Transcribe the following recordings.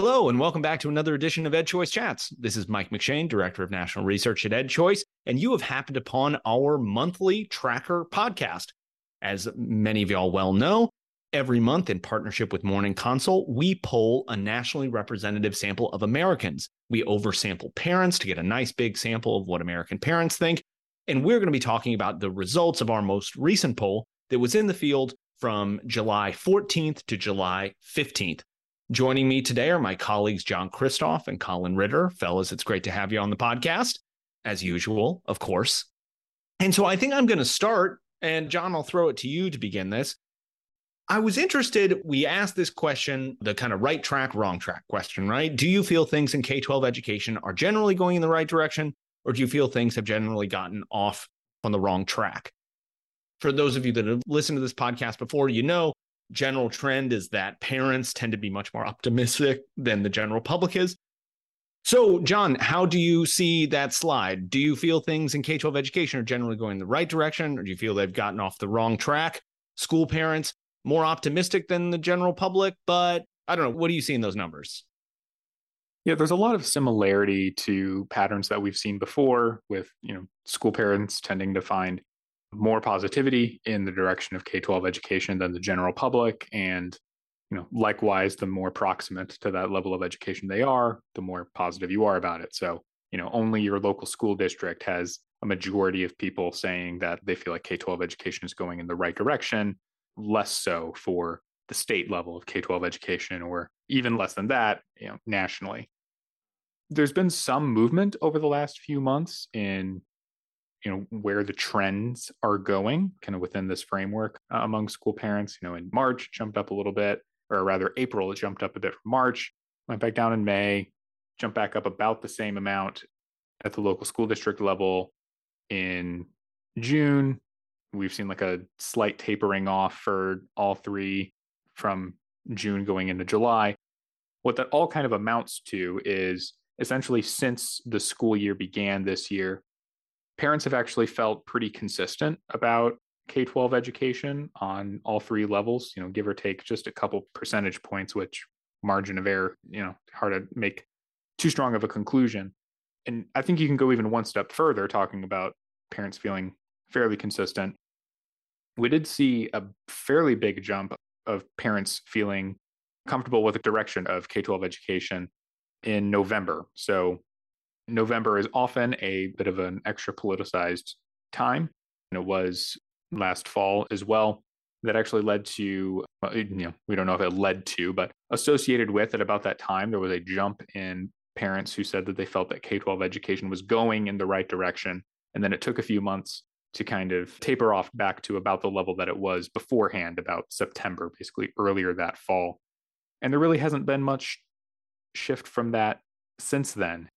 Hello, and welcome back to another edition of EdChoice Chats. This is Mike McShane, Director of National Research at EdChoice, and you have happened upon our monthly tracker podcast. As many of y'all well know, every month in partnership with Morning Consult, we poll a nationally representative sample of Americans. We oversample parents to get a nice big sample of what American parents think. And we're going to be talking about the results of our most recent poll that was in the field from July 14th to July 15th. Joining me today are my colleagues John Kristof and Colin Ritter. Fellas, it's great to have you on the podcast, as usual, of course. And so I think I'm going to start, and John, I'll throw it to you to begin this. I was interested. We asked this question, the kind of right track, wrong track question, right? Do you feel things in K 12 education are generally going in the right direction, or do you feel things have generally gotten off on the wrong track? For those of you that have listened to this podcast before, you know general trend is that parents tend to be much more optimistic than the general public is. So, John, how do you see that slide? Do you feel things in K 12 education are generally going the right direction, or do you feel they've gotten off the wrong track? School parents more optimistic than the general public, but I don't know. What do you see in those numbers? Yeah, there's a lot of similarity to patterns that we've seen before with, you know, school parents tending to find more positivity in the direction of K-12 education than the general public and you know likewise the more proximate to that level of education they are the more positive you are about it. So you know only your local school district has a majority of people saying that they feel like K-12 education is going in the right direction less so for the state level of K-12 education or even less than that you know nationally. There's been some movement over the last few months in you know where the trends are going kind of within this framework uh, among school parents you know in march jumped up a little bit or rather april it jumped up a bit from march went back down in may jumped back up about the same amount at the local school district level in june. We've seen like a slight tapering off for all three from june going into july. What that all kind of amounts to is essentially since the school year began this year parents have actually felt pretty consistent about K 12 education on all three levels, you know, give or take just a couple percentage points, which margin of error, you know, hard to make too strong of a conclusion. And I think you can go even one step further talking about parents feeling fairly consistent. We did see a fairly big jump of parents feeling comfortable with the direction of K 12 education in November. So November is often a bit of an extra politicized time. And it was last fall as well. That actually led to, you know, we don't know if it led to, but associated with at about that time, there was a jump in parents who said that they felt that K 12 education was going in the right direction. And then it took a few months to kind of taper off back to about the level that it was beforehand, about September, basically earlier that fall. And there really hasn't been much shift from that since then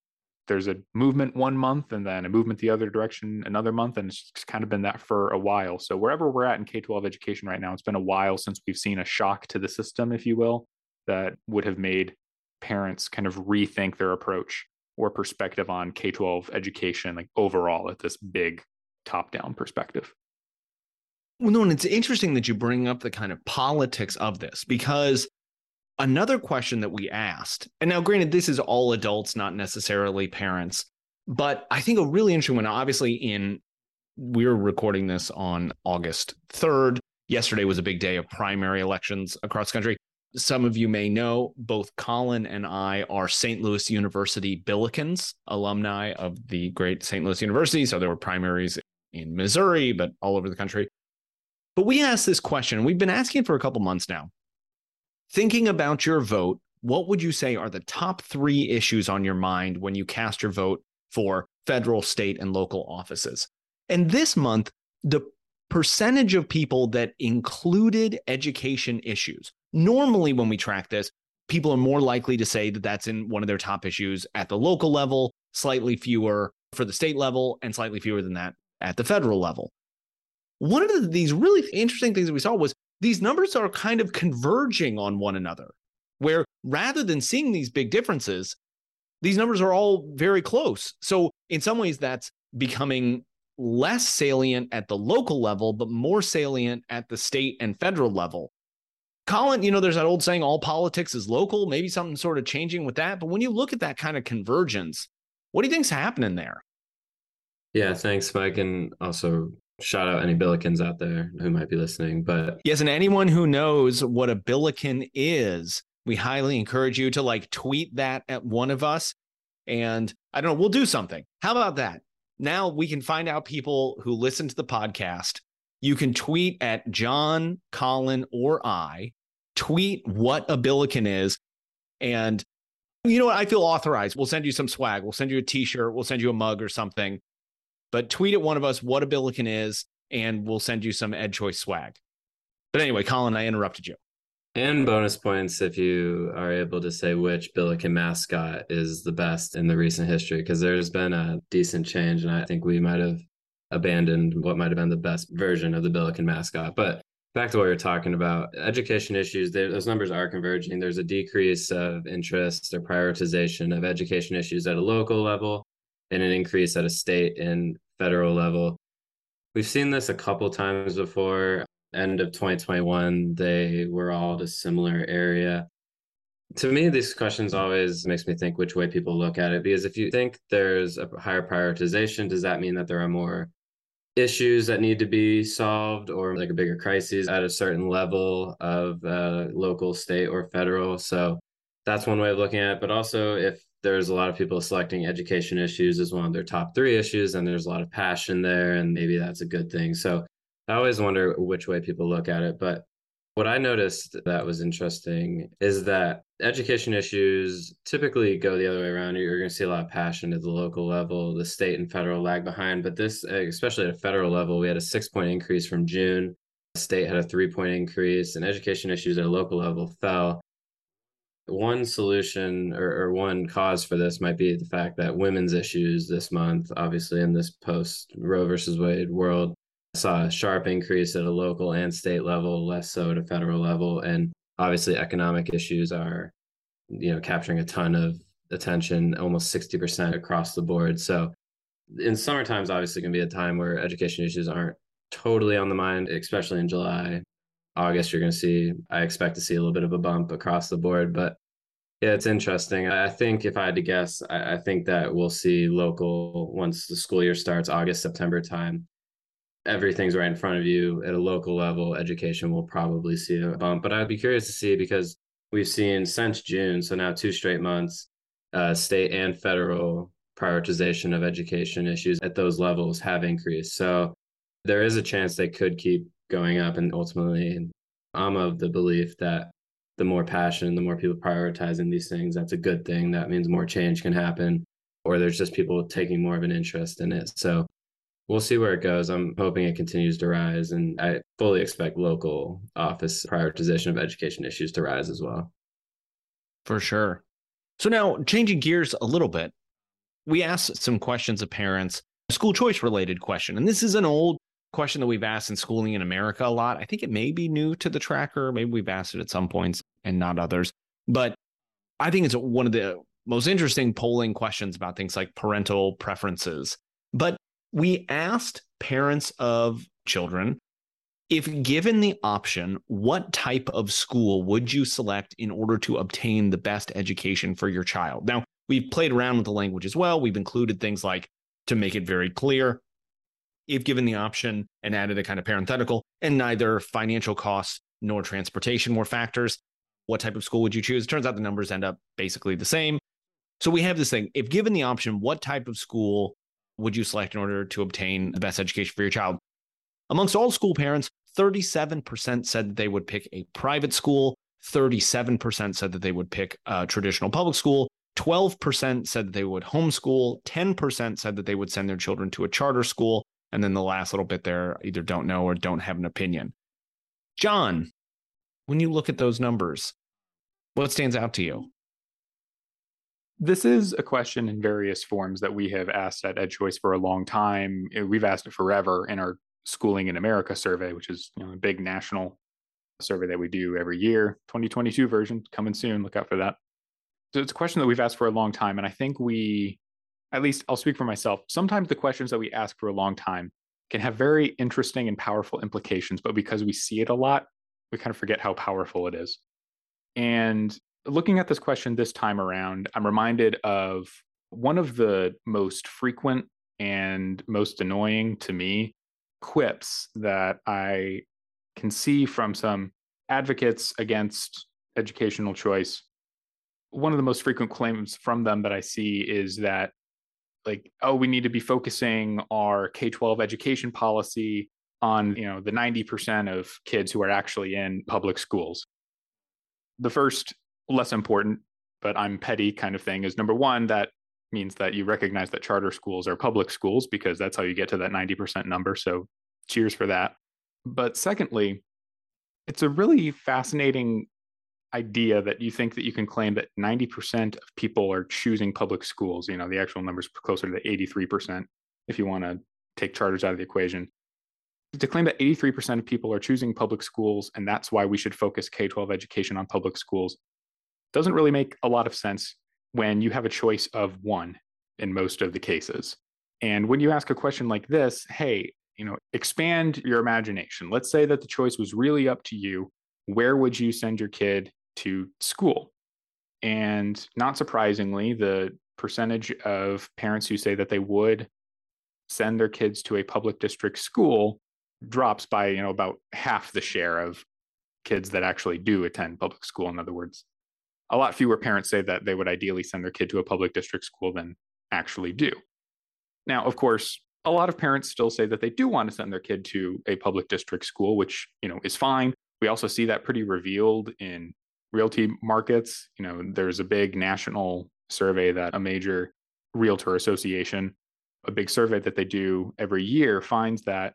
there's a movement one month and then a movement the other direction another month and it's kind of been that for a while. So wherever we're at in k-12 education right now it's been a while since we've seen a shock to the system if you will that would have made parents kind of rethink their approach or perspective on k-12 education like overall at this big top down perspective. Well no and it's interesting that you bring up the kind of politics of this because Another question that we asked, and now granted, this is all adults, not necessarily parents, but I think a really interesting one, obviously, in we're recording this on August 3rd. Yesterday was a big day of primary elections across the country. Some of you may know both Colin and I are St. Louis University Billikens, alumni of the great St. Louis University. So there were primaries in Missouri, but all over the country. But we asked this question, we've been asking for a couple months now. Thinking about your vote, what would you say are the top three issues on your mind when you cast your vote for federal, state, and local offices? And this month, the percentage of people that included education issues. Normally, when we track this, people are more likely to say that that's in one of their top issues at the local level, slightly fewer for the state level, and slightly fewer than that at the federal level. One of the, these really interesting things that we saw was these numbers are kind of converging on one another, where rather than seeing these big differences, these numbers are all very close. So, in some ways, that's becoming less salient at the local level, but more salient at the state and federal level. Colin, you know, there's that old saying, all politics is local. Maybe something sort of changing with that. But when you look at that kind of convergence, what do you think's happening there? Yeah, thanks, Mike. And also shout out any Billikens out there who might be listening. But yes, and anyone who knows what a Billiken is, we highly encourage you to like tweet that at one of us. And I don't know, we'll do something. How about that? Now we can find out people who listen to the podcast. You can tweet at John, Colin, or I. Tweet what a Billiken is. And you know what? I feel authorized. We'll send you some swag. We'll send you a t shirt. We'll send you a mug or something but tweet at one of us what a Billiken is, and we'll send you some Ed Choice swag. But anyway, Colin, I interrupted you. And bonus points if you are able to say which Billiken mascot is the best in the recent history, because there's been a decent change, and I think we might have abandoned what might have been the best version of the Billiken mascot. But back to what you're talking about, education issues, those numbers are converging. There's a decrease of interest or prioritization of education issues at a local level and an increase at a state and federal level. We've seen this a couple times before. End of 2021, they were all at a similar area. To me, these questions always makes me think which way people look at it. Because if you think there's a higher prioritization, does that mean that there are more issues that need to be solved or like a bigger crisis at a certain level of uh, local, state, or federal? So that's one way of looking at it. But also, if there's a lot of people selecting education issues as one of their top three issues, and there's a lot of passion there, and maybe that's a good thing. So I always wonder which way people look at it. But what I noticed that was interesting is that education issues typically go the other way around. You're going to see a lot of passion at the local level, the state and federal lag behind. But this, especially at a federal level, we had a six point increase from June. state had a three point increase, and education issues at a local level fell one solution or, or, one cause for this might be the fact that women's issues this month, obviously in this post Roe versus Wade world, saw a sharp increase at a local and state level, less so at a federal level. And obviously economic issues are, you know, capturing a ton of attention, almost 60% across the board. So in summer times, obviously can be a time where education issues aren't totally on the mind, especially in July. August, you're going to see, I expect to see a little bit of a bump across the board. But yeah, it's interesting. I think if I had to guess, I, I think that we'll see local once the school year starts, August, September time. Everything's right in front of you at a local level. Education will probably see a bump. But I'd be curious to see because we've seen since June, so now two straight months, uh, state and federal prioritization of education issues at those levels have increased. So there is a chance they could keep going up. And ultimately, I'm of the belief that the more passion, the more people prioritizing these things, that's a good thing. That means more change can happen, or there's just people taking more of an interest in it. So we'll see where it goes. I'm hoping it continues to rise, and I fully expect local office prioritization of education issues to rise as well. For sure. So now, changing gears a little bit, we asked some questions of parents, school choice related question. And this is an old question that we've asked in schooling in America a lot. I think it may be new to the tracker. Maybe we've asked it at some points and not others. But I think it's one of the most interesting polling questions about things like parental preferences. But we asked parents of children if given the option, what type of school would you select in order to obtain the best education for your child? Now, we've played around with the language as well. We've included things like to make it very clear if given the option and added a kind of parenthetical, and neither financial costs nor transportation were factors, what type of school would you choose? It turns out the numbers end up basically the same. So we have this thing. If given the option, what type of school would you select in order to obtain the best education for your child? Amongst all school parents, 37% said that they would pick a private school, 37% said that they would pick a traditional public school, 12% said that they would homeschool, 10% said that they would send their children to a charter school, and then the last little bit there either don't know or don't have an opinion. John, when you look at those numbers, what stands out to you? This is a question in various forms that we have asked at EdChoice for a long time. We've asked it forever in our Schooling in America survey, which is you know, a big national survey that we do every year. 2022 version coming soon. Look out for that. So it's a question that we've asked for a long time, and I think we at least I'll speak for myself. Sometimes the questions that we ask for a long time can have very interesting and powerful implications, but because we see it a lot, we kind of forget how powerful it is. And looking at this question this time around, I'm reminded of one of the most frequent and most annoying to me quips that I can see from some advocates against educational choice. One of the most frequent claims from them that I see is that, like, oh, we need to be focusing our K 12 education policy on, you know, the 90% of kids who are actually in public schools. The first, less important, but I'm petty kind of thing is number one, that means that you recognize that charter schools are public schools because that's how you get to that 90% number. So cheers for that. But secondly, it's a really fascinating idea that you think that you can claim that 90% of people are choosing public schools. You know, the actual number is closer to 83% if you want to take charters out of the equation. To claim that 83% of people are choosing public schools and that's why we should focus K 12 education on public schools doesn't really make a lot of sense when you have a choice of one in most of the cases. And when you ask a question like this, hey, you know, expand your imagination. Let's say that the choice was really up to you. Where would you send your kid to school? And not surprisingly, the percentage of parents who say that they would send their kids to a public district school drops by, you know, about half the share of kids that actually do attend public school. In other words, a lot fewer parents say that they would ideally send their kid to a public district school than actually do. Now, of course, a lot of parents still say that they do want to send their kid to a public district school, which, you know, is fine. We also see that pretty revealed in realty markets. You know, there's a big national survey that a major realtor association, a big survey that they do every year finds that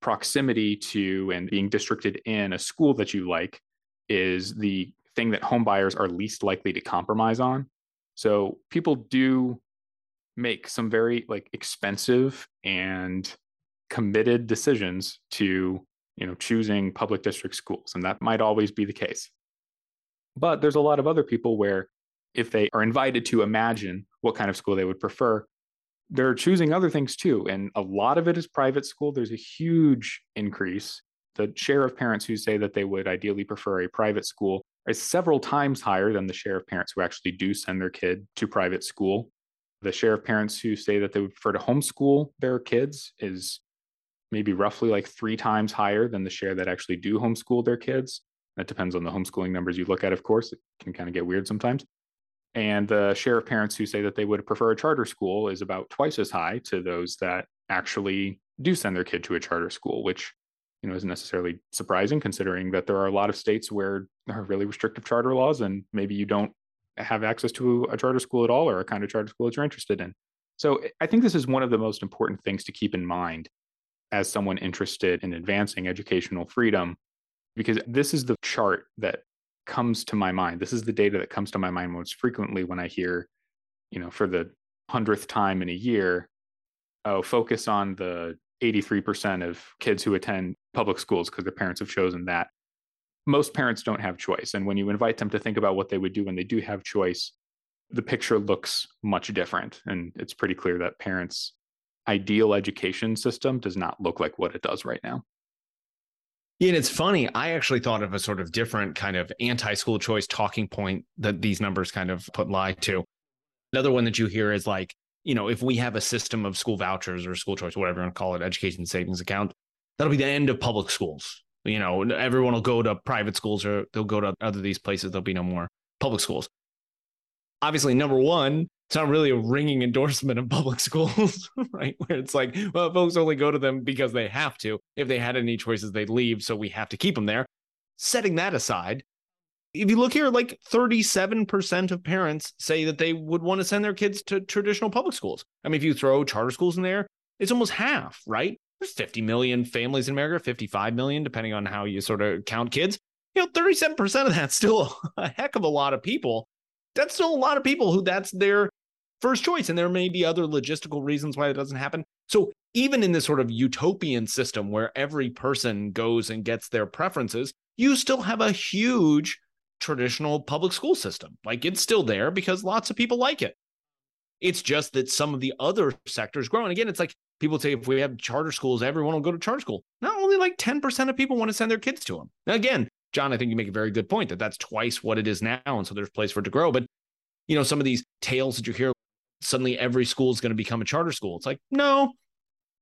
proximity to and being districted in a school that you like is the thing that home buyers are least likely to compromise on. So people do make some very like expensive and committed decisions to, you know, choosing public district schools and that might always be the case. But there's a lot of other people where if they are invited to imagine what kind of school they would prefer, they're choosing other things too. And a lot of it is private school. There's a huge increase. The share of parents who say that they would ideally prefer a private school is several times higher than the share of parents who actually do send their kid to private school. The share of parents who say that they would prefer to homeschool their kids is maybe roughly like three times higher than the share that actually do homeschool their kids. That depends on the homeschooling numbers you look at, of course. It can kind of get weird sometimes. And the share of parents who say that they would prefer a charter school is about twice as high to those that actually do send their kid to a charter school, which you know isn't necessarily surprising considering that there are a lot of states where there are really restrictive charter laws and maybe you don't have access to a charter school at all or a kind of charter school that you're interested in so i think this is one of the most important things to keep in mind as someone interested in advancing educational freedom because this is the chart that comes to my mind this is the data that comes to my mind most frequently when i hear you know for the hundredth time in a year oh focus on the 83% of kids who attend public schools because their parents have chosen that. Most parents don't have choice. And when you invite them to think about what they would do when they do have choice, the picture looks much different. And it's pretty clear that parents' ideal education system does not look like what it does right now. Yeah, and it's funny. I actually thought of a sort of different kind of anti school choice talking point that these numbers kind of put lie to. Another one that you hear is like, you know, if we have a system of school vouchers or school choice, whatever you want to call it, education savings account, that'll be the end of public schools. You know, everyone will go to private schools or they'll go to other these places. There'll be no more public schools. Obviously, number one, it's not really a ringing endorsement of public schools, right? Where it's like, well, folks only go to them because they have to. If they had any choices, they'd leave. So we have to keep them there. Setting that aside, if you look here, like 37% of parents say that they would want to send their kids to traditional public schools. I mean, if you throw charter schools in there, it's almost half, right? There's 50 million families in America, 55 million, depending on how you sort of count kids. You know, 37% of that's still a heck of a lot of people. That's still a lot of people who that's their first choice. And there may be other logistical reasons why it doesn't happen. So even in this sort of utopian system where every person goes and gets their preferences, you still have a huge traditional public school system. Like it's still there because lots of people like it. It's just that some of the other sectors grow. And again, it's like people say if we have charter schools, everyone will go to charter school. Not only like 10% of people want to send their kids to them. Now, again, John, I think you make a very good point that that's twice what it is now. And so there's place for it to grow. But, you know, some of these tales that you hear, suddenly every school is going to become a charter school. It's like, no,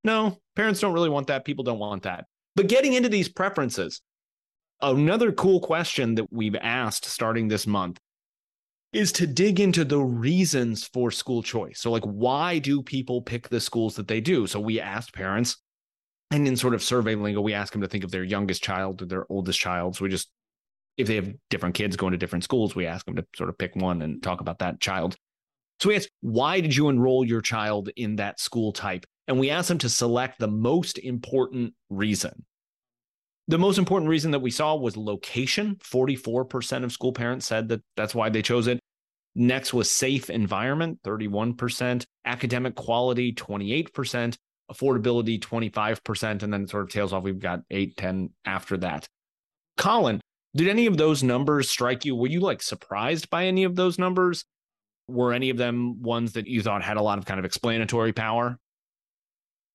no, parents don't really want that. People don't want that. But getting into these preferences, another cool question that we've asked starting this month is to dig into the reasons for school choice. So, like, why do people pick the schools that they do? So, we asked parents, and in sort of survey lingo, we ask them to think of their youngest child or their oldest child. So, we just, if they have different kids going to different schools, we ask them to sort of pick one and talk about that child. So, we asked, why did you enroll your child in that school type? And we asked them to select the most important reason. The most important reason that we saw was location. 44% of school parents said that that's why they chose it. Next was safe environment, 31%, academic quality, 28%, affordability, 25%, and then it sort of tails off. We've got 8, 10 after that. Colin, did any of those numbers strike you? Were you like surprised by any of those numbers? Were any of them ones that you thought had a lot of kind of explanatory power?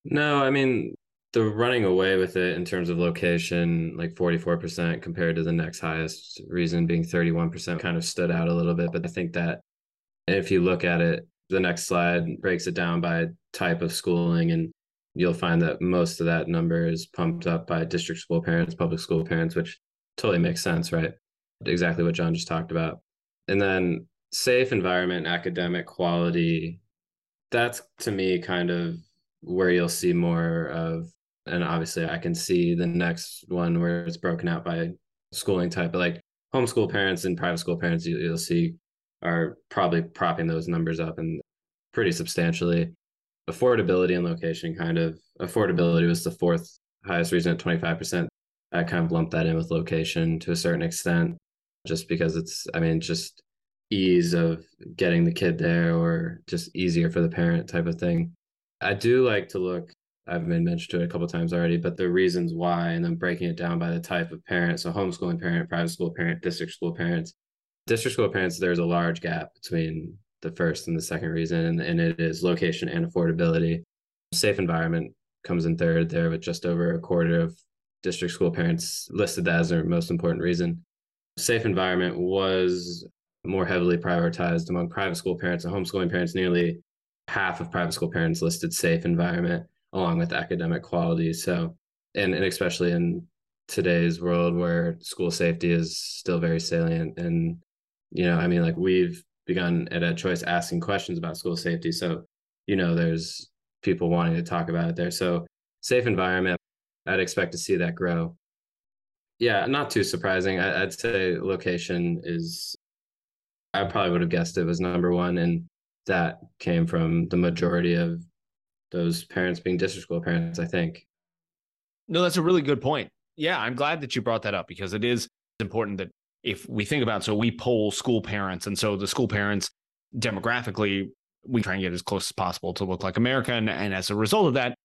No, I mean, the running away with it in terms of location, like 44% compared to the next highest reason being 31%, kind of stood out a little bit. But I think that if you look at it, the next slide breaks it down by type of schooling, and you'll find that most of that number is pumped up by district school parents, public school parents, which totally makes sense, right? Exactly what John just talked about. And then safe environment, academic quality, that's to me kind of where you'll see more of and obviously I can see the next one where it's broken out by schooling type, but like homeschool parents and private school parents, you, will see are probably propping those numbers up and pretty substantially. Affordability and location kind of affordability was the fourth highest reason at 25%. I kind of lumped that in with location to a certain extent, just because it's, I mean, just ease of getting the kid there or just easier for the parent type of thing. I do like to look I've been mentioned to it a couple times already, but the reasons why, and then breaking it down by the type of parent. So homeschooling parent, private school parent, district school parents. District school parents, there's a large gap between the first and the second reason, and, and it is location and affordability. Safe environment comes in third there with just over a quarter of district school parents listed that as their most important reason. Safe environment was more heavily prioritized among private school parents and homeschooling parents. Nearly half of private school parents listed safe environment along with academic quality. So, and, and especially in today's world where school safety is still very salient. And, you know, I mean, like we've begun at EdChoice asking questions about school safety. So, you know, there's people wanting to talk about it there. So, safe environment, I'd expect to see that grow. Yeah, not too surprising. I, would say location is, I probably would have guessed it was number one. And that came from the majority of those parents being district school parents, I think. No, that's a really good point. Yeah, I'm glad that you brought that up because it is important that if we think about so we poll school parents and so the school parents demographically we try and get as close as possible to look like American and as a result of that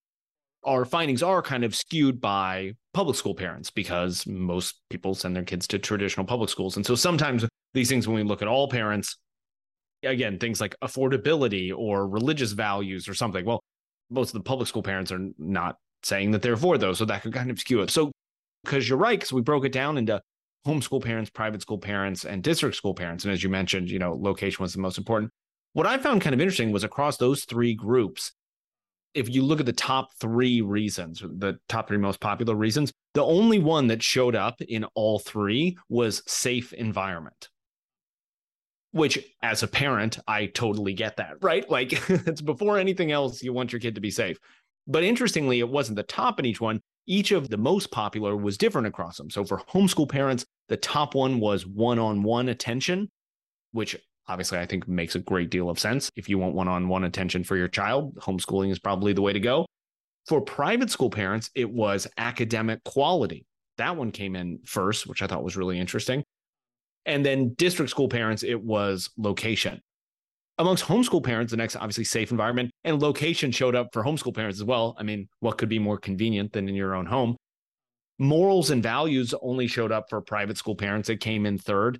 our findings are kind of skewed by public school parents because most people send their kids to traditional public schools and so sometimes these things when we look at all parents again things like affordability or religious values or something well most of the public school parents are not saying that they're for those. So that could kind of skew it. So, because you're right, because we broke it down into homeschool parents, private school parents, and district school parents. And as you mentioned, you know, location was the most important. What I found kind of interesting was across those three groups, if you look at the top three reasons, the top three most popular reasons, the only one that showed up in all three was safe environment which as a parent i totally get that right? Like it's before anything else you want your kid to be safe. But interestingly it wasn't the top in each one. Each of the most popular was different across them. So for homeschool parents the top one was one-on-one attention which obviously i think makes a great deal of sense. If you want one-on-one attention for your child homeschooling is probably the way to go. For private school parents it was academic quality. That one came in first which i thought was really interesting and then district school parents, it was location. Amongst homeschool parents, the next obviously safe environment and location showed up for homeschool parents as well. I mean, what could be more convenient than in your own home? Morals and values only showed up for private school parents. It came in third.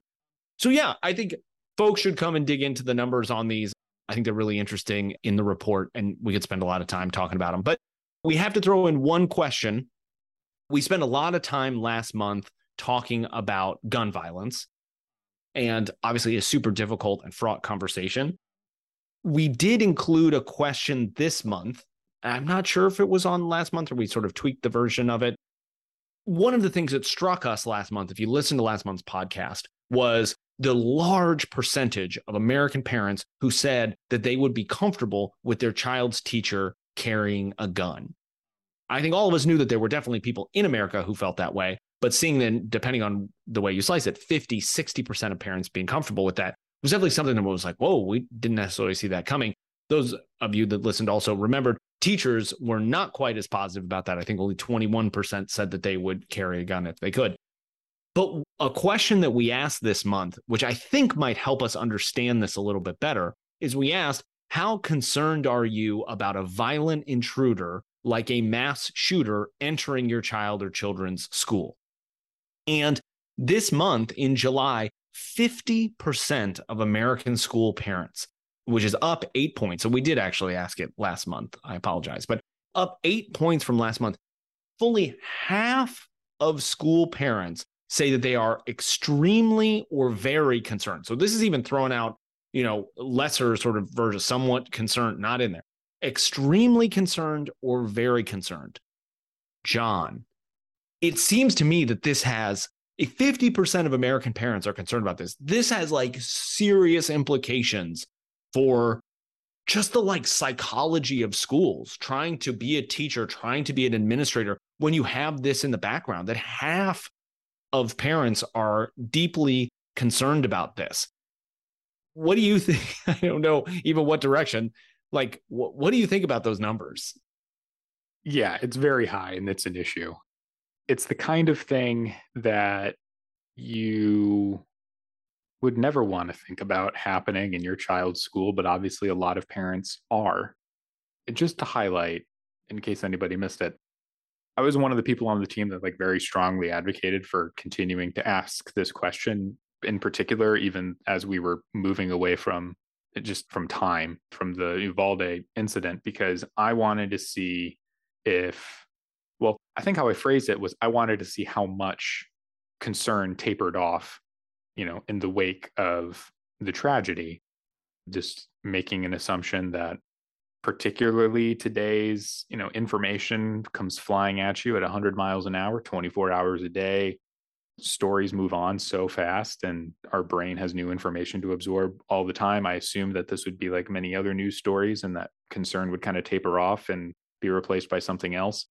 So, yeah, I think folks should come and dig into the numbers on these. I think they're really interesting in the report, and we could spend a lot of time talking about them. But we have to throw in one question. We spent a lot of time last month talking about gun violence and obviously a super difficult and fraught conversation. We did include a question this month. I'm not sure if it was on last month or we sort of tweaked the version of it. One of the things that struck us last month, if you listen to last month's podcast, was the large percentage of American parents who said that they would be comfortable with their child's teacher carrying a gun. I think all of us knew that there were definitely people in America who felt that way, but seeing then, depending on the way you slice it, 50, 60% of parents being comfortable with that was definitely something that was like, whoa, we didn't necessarily see that coming. Those of you that listened also remembered teachers were not quite as positive about that. I think only 21% said that they would carry a gun if they could. But a question that we asked this month, which I think might help us understand this a little bit better, is we asked, How concerned are you about a violent intruder like a mass shooter entering your child or children's school? And this month in July, 50% of American school parents, which is up eight points. So we did actually ask it last month. I apologize, but up eight points from last month. Fully half of school parents say that they are extremely or very concerned. So this is even throwing out, you know, lesser sort of version, somewhat concerned, not in there. Extremely concerned or very concerned. John, it seems to me that this has if 50% of American parents are concerned about this, this has like serious implications for just the like psychology of schools, trying to be a teacher, trying to be an administrator when you have this in the background that half of parents are deeply concerned about this. What do you think? I don't know even what direction. Like, what, what do you think about those numbers? Yeah, it's very high and it's an issue it's the kind of thing that you would never want to think about happening in your child's school, but obviously a lot of parents are. And just to highlight, in case anybody missed it, I was one of the people on the team that like very strongly advocated for continuing to ask this question in particular, even as we were moving away from just from time from the Uvalde incident, because I wanted to see if I think how I phrased it was I wanted to see how much concern tapered off, you know, in the wake of the tragedy, just making an assumption that particularly today's, you know, information comes flying at you at 100 miles an hour, 24 hours a day. Stories move on so fast and our brain has new information to absorb all the time. I assumed that this would be like many other news stories and that concern would kind of taper off and be replaced by something else.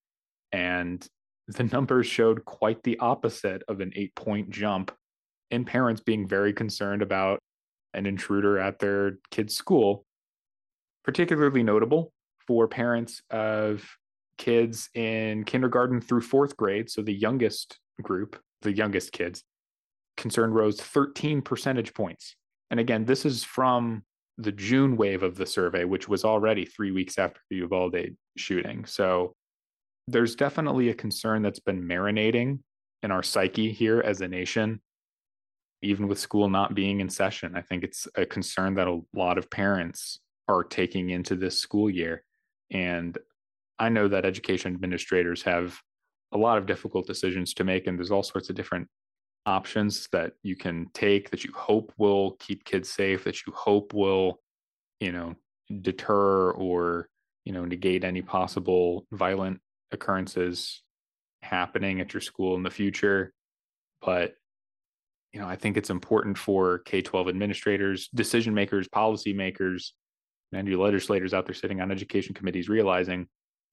And the numbers showed quite the opposite of an eight point jump in parents being very concerned about an intruder at their kid's school. Particularly notable for parents of kids in kindergarten through fourth grade, so the youngest group, the youngest kids, concern rose 13 percentage points. And again, this is from the June wave of the survey, which was already three weeks after the Uvalde shooting. So there's definitely a concern that's been marinating in our psyche here as a nation, even with school not being in session. I think it's a concern that a lot of parents are taking into this school year. And I know that education administrators have a lot of difficult decisions to make, and there's all sorts of different options that you can take that you hope will keep kids safe, that you hope will, you know, deter or, you know, negate any possible violent occurrences happening at your school in the future but you know i think it's important for k-12 administrators decision makers policy makers and your legislators out there sitting on education committees realizing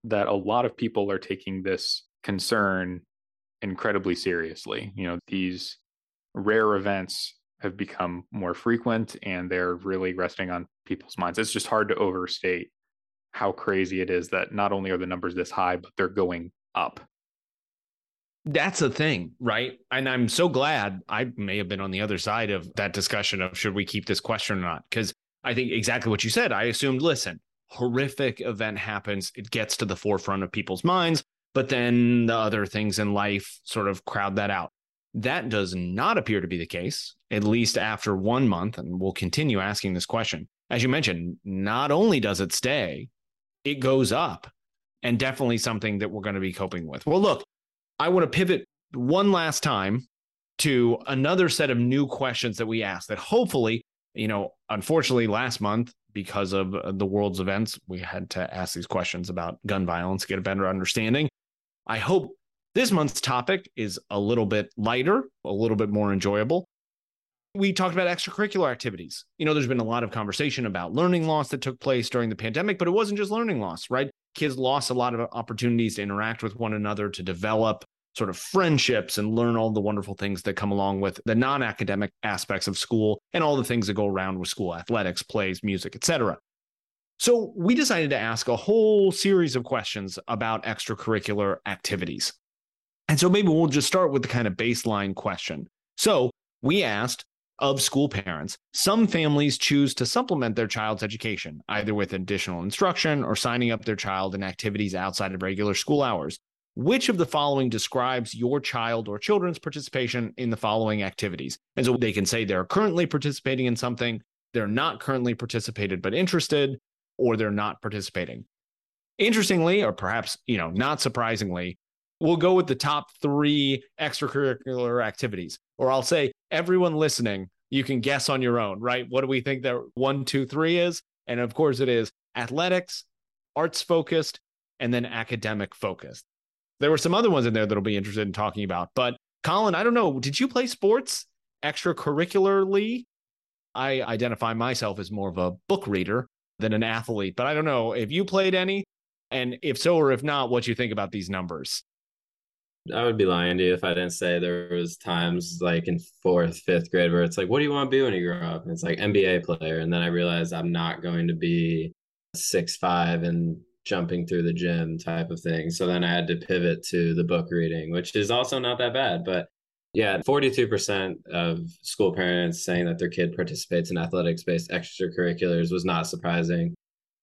that a lot of people are taking this concern incredibly seriously. You know these rare events have become more frequent and they're really resting on people's minds. It's just hard to overstate how crazy it is that not only are the numbers this high, but they're going up. That's a thing, right? And I'm so glad I may have been on the other side of that discussion of should we keep this question or not? Because I think exactly what you said. I assumed, listen, horrific event happens, it gets to the forefront of people's minds, but then the other things in life sort of crowd that out. That does not appear to be the case, at least after one month. And we'll continue asking this question. As you mentioned, not only does it stay, it goes up and definitely something that we're going to be coping with. Well, look, I want to pivot one last time to another set of new questions that we asked that hopefully, you know, unfortunately last month, because of uh, the world's events, we had to ask these questions about gun violence, to get a better understanding. I hope this month's topic is a little bit lighter, a little bit more enjoyable. We talked about extracurricular activities. You know, there's been a lot of conversation about learning loss that took place during the pandemic, but it wasn't just learning loss, right? Kids lost a lot of opportunities to interact with one another, to develop sort of friendships and learn all the wonderful things that come along with the non-academic aspects of school and all the things that go around with school athletics plays music etc so we decided to ask a whole series of questions about extracurricular activities and so maybe we'll just start with the kind of baseline question so we asked of school parents, some families choose to supplement their child's education, either with additional instruction or signing up their child in activities outside of regular school hours. Which of the following describes your child or children's participation in the following activities? And so they can say they're currently participating in something, they're not currently participated but interested, or they're not participating. Interestingly, or perhaps, you know, not surprisingly, we'll go with the top three extracurricular activities. Or I'll say, everyone listening, you can guess on your own, right? What do we think that one, two, three is? And of course, it is athletics, arts focused, and then academic focused. There were some other ones in there that'll be interested in talking about. But Colin, I don't know, did you play sports extracurricularly? I identify myself as more of a book reader than an athlete, but I don't know if you played any. And if so, or if not, what you think about these numbers? I would be lying to you if I didn't say there was times like in fourth, fifth grade where it's like, what do you want to be when you grow up? And it's like NBA player. And then I realized I'm not going to be six five and jumping through the gym type of thing. So then I had to pivot to the book reading, which is also not that bad. But yeah, 42% of school parents saying that their kid participates in athletics based extracurriculars was not surprising.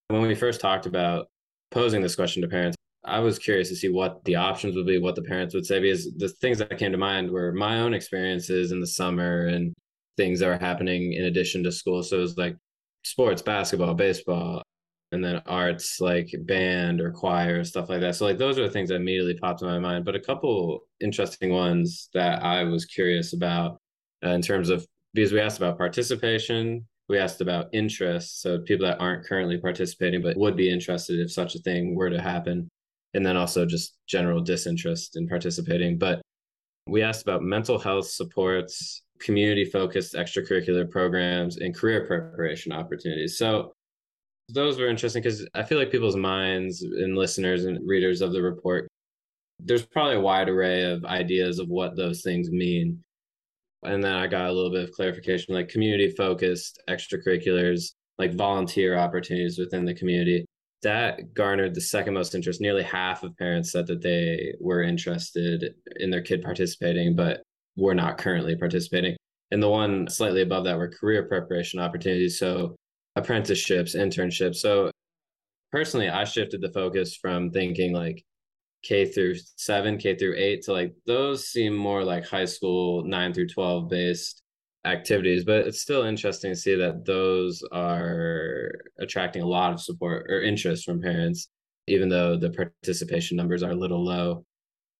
When we first talked about posing this question to parents, I was curious to see what the options would be, what the parents would say, because the things that came to mind were my own experiences in the summer and things that were happening in addition to school. So it was like sports, basketball, baseball, and then arts like band or choir stuff like that. So like those are the things that immediately popped in my mind. But a couple interesting ones that i was curious about uh, in terms of because we asked about participation we asked about interest. So people that aren't currently participating but would be interested if such a thing were to happen and then also just general disinterest in participating but we asked about mental health supports community focused extracurricular programs and career preparation opportunities so those were interesting because I feel like people's minds and listeners and readers of the report, there's probably a wide array of ideas of what those things mean. And then I got a little bit of clarification like community focused extracurriculars, like volunteer opportunities within the community. That garnered the second most interest. Nearly half of parents said that they were interested in their kid participating, but were not currently participating. And the one slightly above that were career preparation opportunities. So apprenticeships, internships. So personally, I shifted the focus from thinking like K through seven, K through eight to like those seem more like high school nine through 12 based activities, but it's still interesting to see that those are attracting a lot of support or interest from parents, even though the participation numbers are a little low.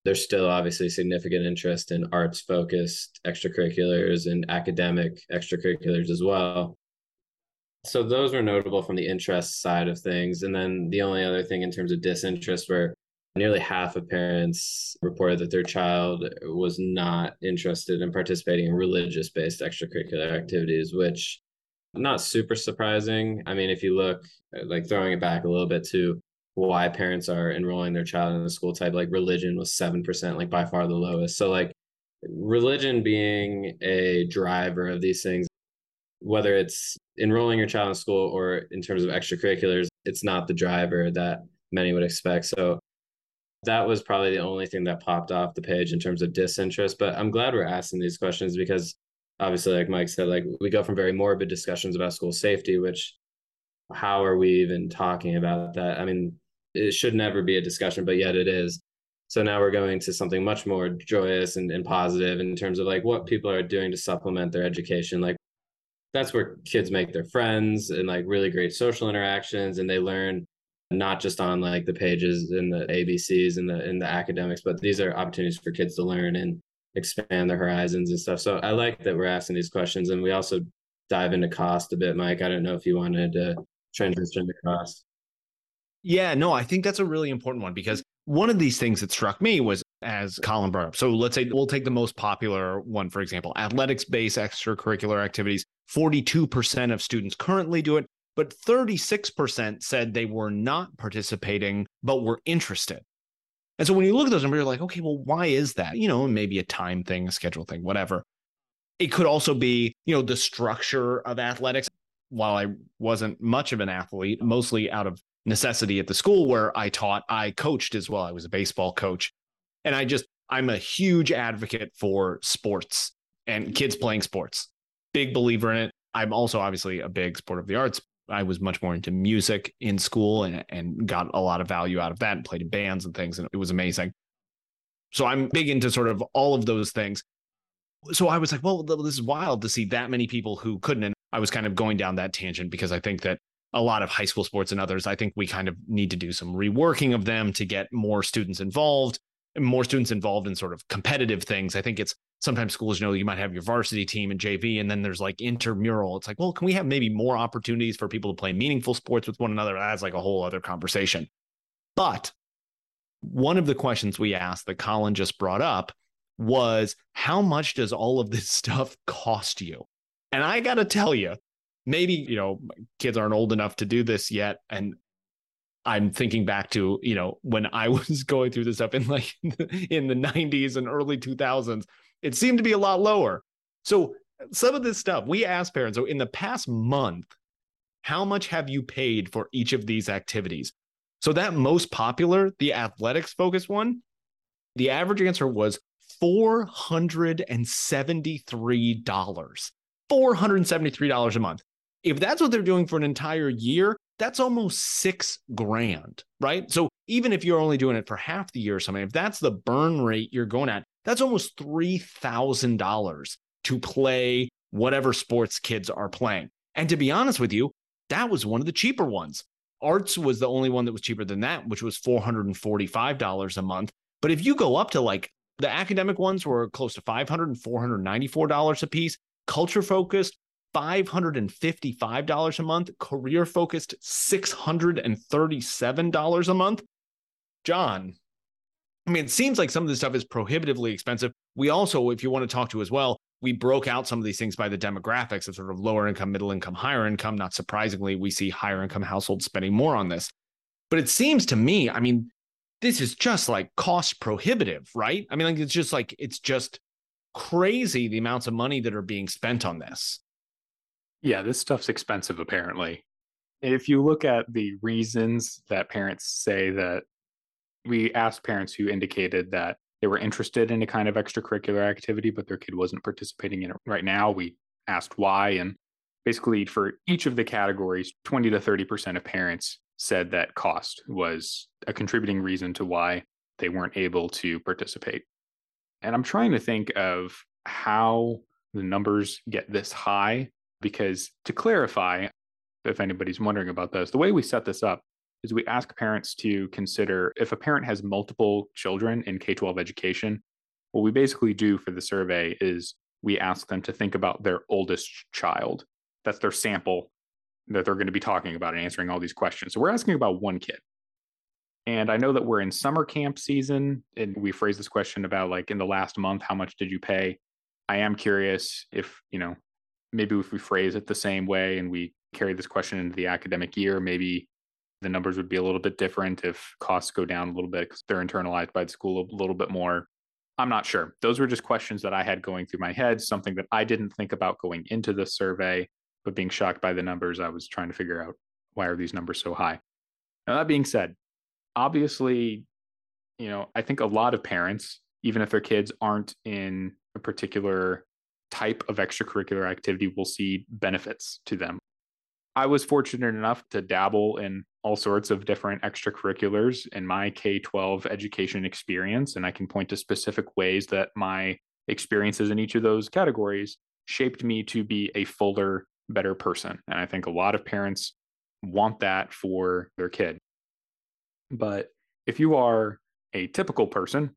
There's still obviously significant interest in arts focused extracurriculars and academic extracurriculars as well so those were notable from the interest side of things. And then the only other thing in terms of disinterest where nearly half of parents reported that their child was not interested in participating in religious based extracurricular activities, which not super surprising. I mean, if you look like throwing it back a little bit to why parents are enrolling their child in a school type, like religion was 7%, like by far the lowest. So, like, religion being a driver of these things whether it's enrolling your child in school or in terms of extracurriculars, it's not the driver that many would expect. So that was probably the only thing that popped off the page in terms of disinterest. But I'm glad we're asking these questions because obviously, like Mike said, like we go from very morbid discussions about school safety, which how are we even talking about that? I mean, it should never be a discussion, but yet it is. So now we're going to something much more joyous and, and positive in terms of like what people are doing to supplement their education. Like that's where kids make their friends and like really great social interactions and they learn not just on like the pages and the abcs and the in the academics but these are opportunities for kids to learn and expand their horizons and stuff. So I like that we're asking these questions and we also dive into cost a bit, Mike. I don't know if you wanted to transition to cost. Yeah, no, I think that's a really important one because one of these things that struck me was as Colin brought up. So let's say we'll take the most popular one, for example, athletics based extracurricular activities. 42% of students currently do it, but 36% said they were not participating, but were interested. And so when you look at those numbers, you're like, okay, well, why is that? You know, maybe a time thing, a schedule thing, whatever. It could also be, you know, the structure of athletics. While I wasn't much of an athlete, mostly out of necessity at the school where I taught, I coached as well. I was a baseball coach. And I just, I'm a huge advocate for sports and kids playing sports. Big believer in it. I'm also obviously a big sport of the arts I was much more into music in school and, and got a lot of value out of that and played in bands and things. And it was amazing. So I'm big into sort of all of those things. So I was like, well, this is wild to see that many people who couldn't. And I was kind of going down that tangent because I think that a lot of high school sports and others, I think we kind of need to do some reworking of them to get more students involved, more students involved in sort of competitive things. I think it's sometimes schools, you know, you might have your varsity team and JV, and then there's like intramural. It's like, well, can we have maybe more opportunities for people to play meaningful sports with one another? That's like a whole other conversation. But one of the questions we asked that Colin just brought up was how much does all of this stuff cost you? And I got to tell you, maybe, you know, kids aren't old enough to do this yet. And I'm thinking back to, you know, when I was going through this stuff in like in the 90s and early 2000s, it seemed to be a lot lower. So some of this stuff we asked parents. So in the past month, how much have you paid for each of these activities? So that most popular, the athletics focused one, the average answer was $473. $473 a month. If that's what they're doing for an entire year, that's almost six grand, right? So even if you're only doing it for half the year or something, if that's the burn rate you're going at, that's almost $3,000 to play whatever sports kids are playing. And to be honest with you, that was one of the cheaper ones. Arts was the only one that was cheaper than that, which was $445 a month. But if you go up to like the academic ones were close to $500 and $494 a piece, culture focused, $555 a month, career focused, $637 a month. John, I mean, it seems like some of this stuff is prohibitively expensive. We also, if you want to talk to as well, we broke out some of these things by the demographics of sort of lower income, middle income, higher income. Not surprisingly, we see higher income households spending more on this. But it seems to me, I mean, this is just like cost prohibitive, right? I mean, like it's just like, it's just crazy the amounts of money that are being spent on this. Yeah, this stuff's expensive, apparently. If you look at the reasons that parents say that we asked parents who indicated that they were interested in a kind of extracurricular activity, but their kid wasn't participating in it right now. We asked why. And basically, for each of the categories, 20 to 30% of parents said that cost was a contributing reason to why they weren't able to participate. And I'm trying to think of how the numbers get this high, because to clarify, if anybody's wondering about this, the way we set this up is we ask parents to consider if a parent has multiple children in K 12 education, what we basically do for the survey is we ask them to think about their oldest child. That's their sample that they're going to be talking about and answering all these questions. So we're asking about one kid. And I know that we're in summer camp season, and we phrase this question about like in the last month, how much did you pay? I am curious if, you know, maybe if we phrase it the same way and we carry this question into the academic year, maybe the numbers would be a little bit different if costs go down a little bit because they're internalized by the school a little bit more. I'm not sure. Those were just questions that I had going through my head, something that I didn't think about going into the survey, but being shocked by the numbers, I was trying to figure out why are these numbers so high. Now, that being said, obviously, you know, I think a lot of parents, even if their kids aren't in a particular type of extracurricular activity, will see benefits to them. I was fortunate enough to dabble in all sorts of different extracurriculars in my K 12 education experience. And I can point to specific ways that my experiences in each of those categories shaped me to be a fuller, better person. And I think a lot of parents want that for their kid. But if you are a typical person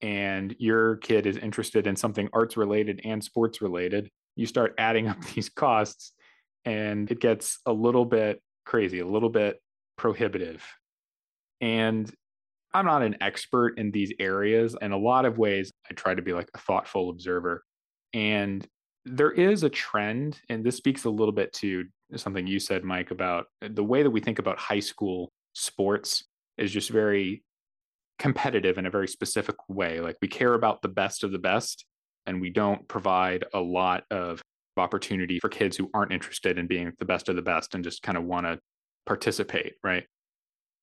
and your kid is interested in something arts related and sports related, you start adding up these costs and it gets a little bit crazy, a little bit prohibitive. And I'm not an expert in these areas. In a lot of ways, I try to be like a thoughtful observer. And there is a trend, and this speaks a little bit to something you said, Mike, about uh, the way that we think about high school sports is just very competitive in a very specific way. Like we care about the best of the best, and we don't provide a lot of opportunity for kids who aren't interested in being the best of the best and just kind of want to participate, right?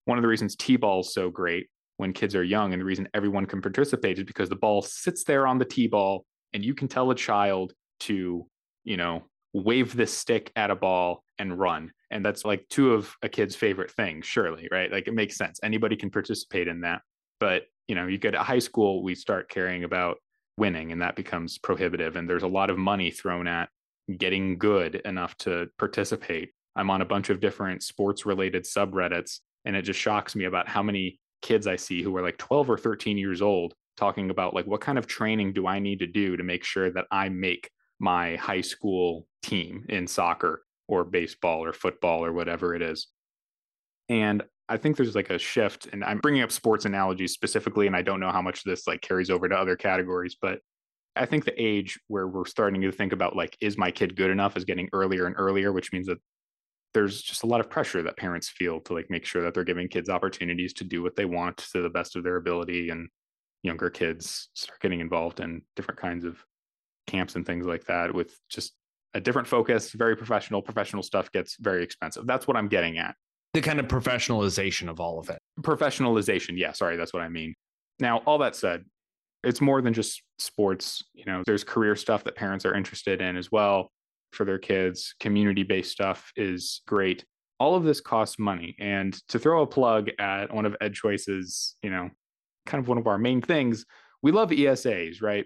One of the reasons T ball is so great when kids are young and the reason everyone can participate is because the ball sits there on the T ball and you can tell a child to, you know, wave this stick at a ball and run. And that's like two of a kid's favorite things, surely, right? Like it makes sense. Anybody can participate in that. But, you know, you get to high school, we start caring about winning and that becomes prohibitive. And there's a lot of money thrown at getting good enough to participate. I'm on a bunch of different sports related subreddits, and it just shocks me about how many kids I see who are like 12 or 13 years old talking about like what kind of training do I need to do to make sure that I make my high school team in soccer or baseball or football or whatever it is. And I think there's like a shift, and I'm bringing up sports analogies specifically, and I don't know how much this like carries over to other categories, but I think the age where we're starting to think about like, is my kid good enough is getting earlier and earlier, which means that there's just a lot of pressure that parents feel to like make sure that they're giving kids opportunities to do what they want to the best of their ability. And younger kids start getting involved in different kinds of camps and things like that with just a different focus, very professional. Professional stuff gets very expensive. That's what I'm getting at. The kind of professionalization of all of it. Professionalization. Yeah, sorry, that's what I mean. Now, all that said, it's more than just sports. You know, there's career stuff that parents are interested in as well for their kids. Community based stuff is great. All of this costs money. And to throw a plug at one of EdChoice's, you know, kind of one of our main things, we love ESAs, right?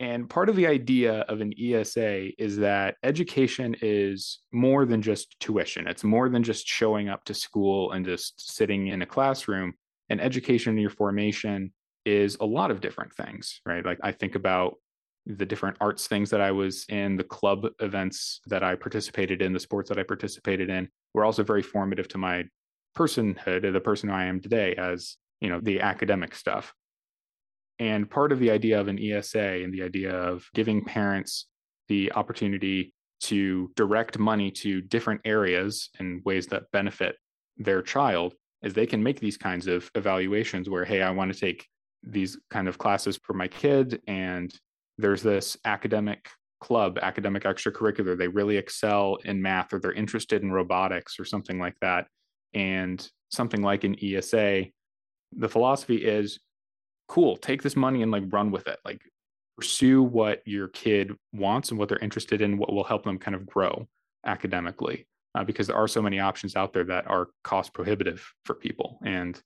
And part of the idea of an ESA is that education is more than just tuition. It's more than just showing up to school and just sitting in a classroom. And education in your formation is a lot of different things, right? Like I think about the different arts things that I was in, the club events that I participated in, the sports that I participated in were also very formative to my personhood, the person who I am today, as you know, the academic stuff. And part of the idea of an ESA and the idea of giving parents the opportunity to direct money to different areas in ways that benefit their child is they can make these kinds of evaluations where, hey, I want to take these kind of classes for my kid and there's this academic club academic extracurricular. They really excel in math or they're interested in robotics or something like that. And something like an esa the philosophy is cool take this money and like run with it. Like pursue what your kid wants and what they're interested in what will help them kind of grow academically. Uh, because there are so many options out there that are cost prohibitive for people. And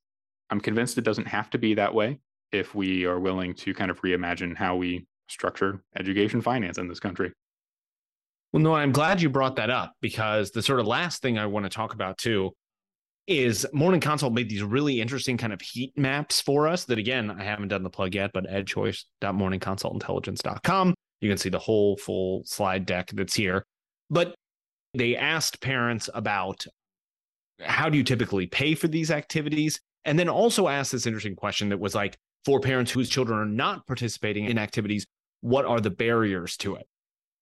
i'm convinced it doesn't have to be that way if we are willing to kind of reimagine how we structure education finance in this country. Well, no, I'm glad you brought that up because the sort of last thing I want to talk about too is Morning Consult made these really interesting kind of heat maps for us that again, I haven't done the plug yet, but edchoice.morningconsultintelligence.com. You can see the whole full slide deck that's here. But they asked parents about how do you typically pay for these activities? And then also asked this interesting question that was like, for parents whose children are not participating in activities, what are the barriers to it?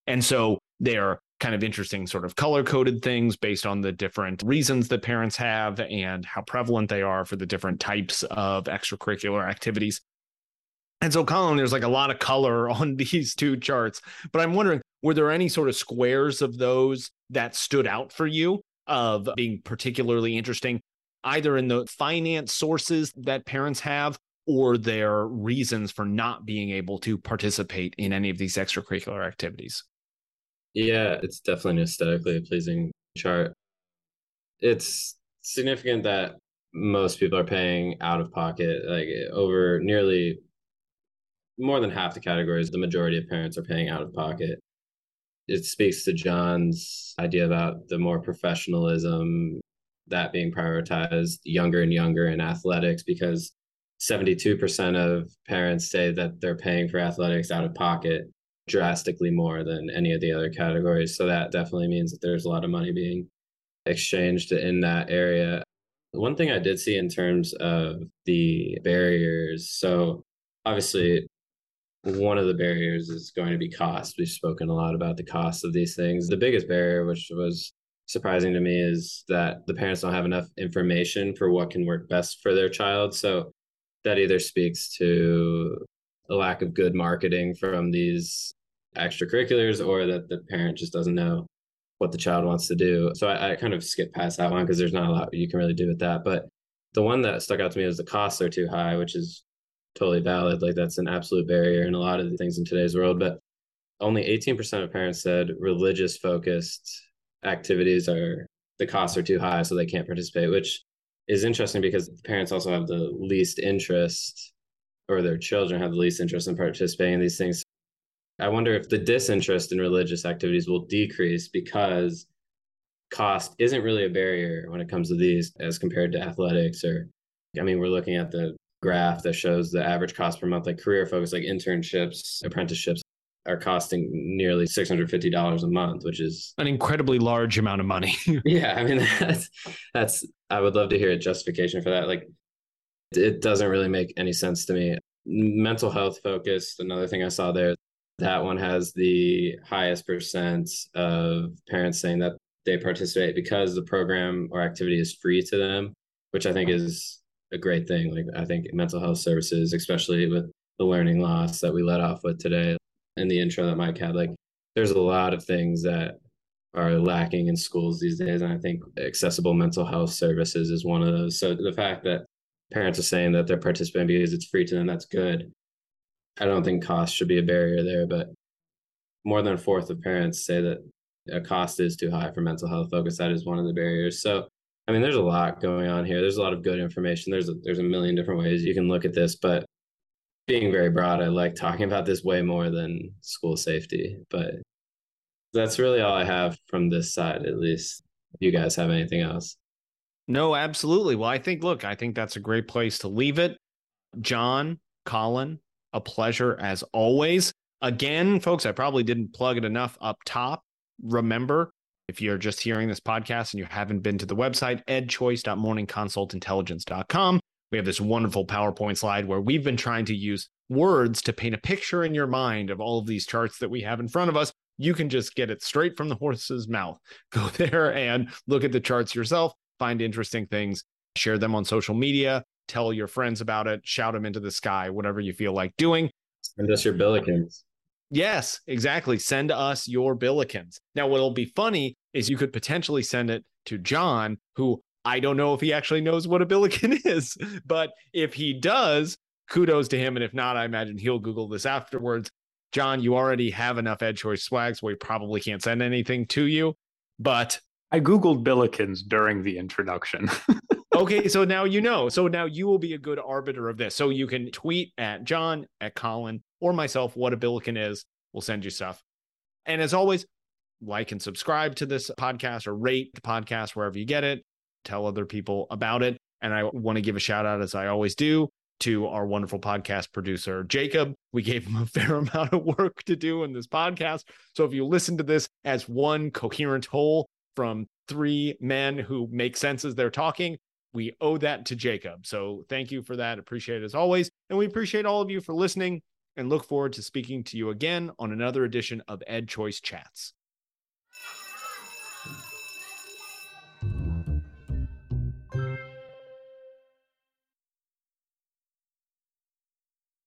And so they're kind of interesting sort of color coded things based on the different reasons that parents have and how prevalent they are for the different types of extracurricular activities. And so, Colin, there's like a lot of color on these two charts, but I'm wondering, were there any sort of squares of those that stood out for you of being particularly interesting, either in the finance sources that parents have or their reasons for not being able to participate in any of these extracurricular activities. Yeah, it's definitely an aesthetically pleasing chart. It's significant that most people are paying out of pocket, like over nearly more than half the categories, the majority of parents are paying out of pocket. It speaks to John's idea about the more professionalism that being prioritized younger and younger in athletics because 72% of parents say that they're paying for athletics out of pocket drastically more than any of the other categories. So that definitely means that there's a lot of money being exchanged in that area. One thing I did see in terms of the barriers, so obviously one of the barriers is going to be cost. We've spoken a lot about the cost of these things. The biggest barrier, which was surprising to me, is that the parents don't have enough information for what can work best for their child. So that either speaks to a lack of good marketing from these extracurriculars or that the parent just doesn't know what the child wants to do. So I, I kind of skip past that one because there's not a lot you can really do with that. But the one that stuck out to me is the costs are too high, which is totally valid. Like that's an absolute barrier in a lot of the things in today's world. But only 18% of parents said religious focused activities are the costs are too high, so they can't participate, which is interesting because parents also have the least interest or their children have the least interest in participating in these things. I wonder if the disinterest in religious activities will decrease because cost isn't really a barrier when it comes to these as compared to athletics or I mean we're looking at the graph that shows the average cost per month, like career focus, like internships, apprenticeships are costing nearly $650 a month, which is an incredibly large amount of money. yeah. I mean, that's, that's, I would love to hear a justification for that. Like, it doesn't really make any sense to me. Mental health focused, another thing I saw there, that one has the highest percent of parents saying that they participate because the program or activity is free to them, which I think is a great thing. Like I think mental health services, especially with the learning loss that we let off with today in the intro that Mike had, like there's a lot of things that are lacking in schools these days. And I think accessible mental health services is one of those. So the fact that parents are saying that they're participating because it's free to them, that's good. I don't think cost should be a barrier there, but more than a fourth of parents say that a cost is too high for mental health focus. That is one of the barriers. So I mean, there's a lot going on here. There's a lot of good information. There's a, there's a million different ways you can look at this, but being very broad, I like talking about this way more than school safety. But that's really all I have from this side, at least. If you guys have anything else? No, absolutely. Well, I think, look, I think that's a great place to leave it. John, Colin, a pleasure as always. Again, folks, I probably didn't plug it enough up top. Remember, if you're just hearing this podcast and you haven't been to the website, edchoice.morningconsultintelligence.com, we have this wonderful PowerPoint slide where we've been trying to use words to paint a picture in your mind of all of these charts that we have in front of us. You can just get it straight from the horse's mouth. Go there and look at the charts yourself, find interesting things, share them on social media, tell your friends about it, shout them into the sky, whatever you feel like doing. Send us your billikens. Yes, exactly. Send us your billikens. Now, what'll be funny is you could potentially send it to John, who I don't know if he actually knows what a billiken is, but if he does, kudos to him. And if not, I imagine he'll Google this afterwards. John, you already have enough EdChoice swag, so we probably can't send anything to you. But I Googled billikens during the introduction. okay, so now you know. So now you will be a good arbiter of this. So you can tweet at John, at Colin, or myself what a billiken is. We'll send you stuff. And as always, like and subscribe to this podcast or rate the podcast wherever you get it. Tell other people about it. And I want to give a shout out, as I always do, to our wonderful podcast producer, Jacob. We gave him a fair amount of work to do in this podcast. So if you listen to this as one coherent whole from three men who make sense as they're talking, we owe that to Jacob. So thank you for that. Appreciate it as always. And we appreciate all of you for listening and look forward to speaking to you again on another edition of EdChoice Chats.